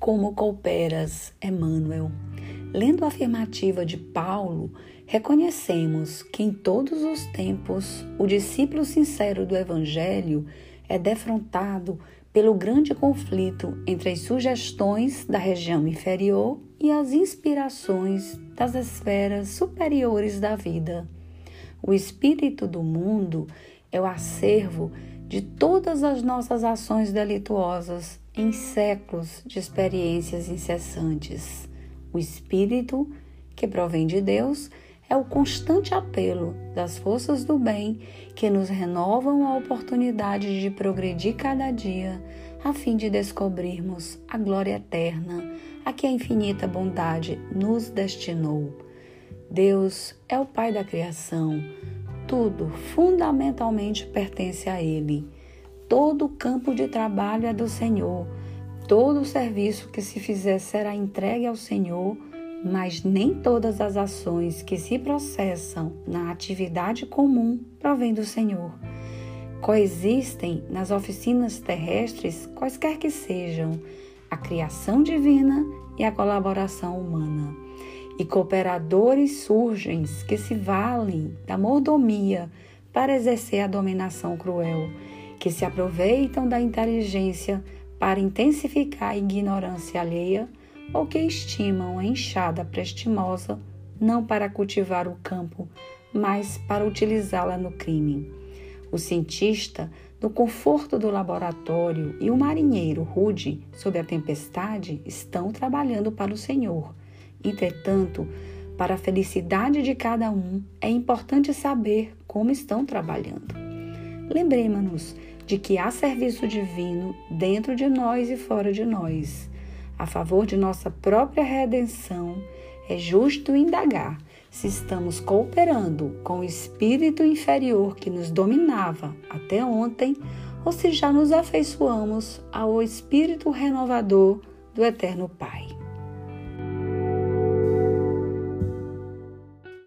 Como cooperas, Emmanuel? Lendo a afirmativa de Paulo, reconhecemos que em todos os tempos o discípulo sincero do Evangelho é defrontado pelo grande conflito entre as sugestões da região inferior e as inspirações das esferas superiores da vida. O espírito do mundo é o acervo de todas as nossas ações delituosas em séculos de experiências incessantes. O espírito que provém de Deus é o constante apelo das forças do bem que nos renovam a oportunidade de progredir cada dia, a fim de descobrirmos a glória eterna a que a infinita bondade nos destinou. Deus é o Pai da criação, tudo fundamentalmente pertence a Ele. Todo campo de trabalho é do Senhor, todo serviço que se fizer será entregue ao Senhor mas nem todas as ações que se processam na atividade comum provêm do Senhor. Coexistem nas oficinas terrestres, quaisquer que sejam, a criação divina e a colaboração humana. E cooperadores surgem que se valem da mordomia para exercer a dominação cruel, que se aproveitam da inteligência para intensificar a ignorância alheia ou que estimam a enxada prestimosa não para cultivar o campo, mas para utilizá-la no crime. O cientista, no conforto do laboratório, e o marinheiro rude, sob a tempestade, estão trabalhando para o Senhor. Entretanto, para a felicidade de cada um, é importante saber como estão trabalhando. Lembremos-nos de que há serviço divino dentro de nós e fora de nós a favor de nossa própria redenção, é justo indagar se estamos cooperando com o espírito inferior que nos dominava até ontem ou se já nos afeiçoamos ao espírito renovador do Eterno Pai.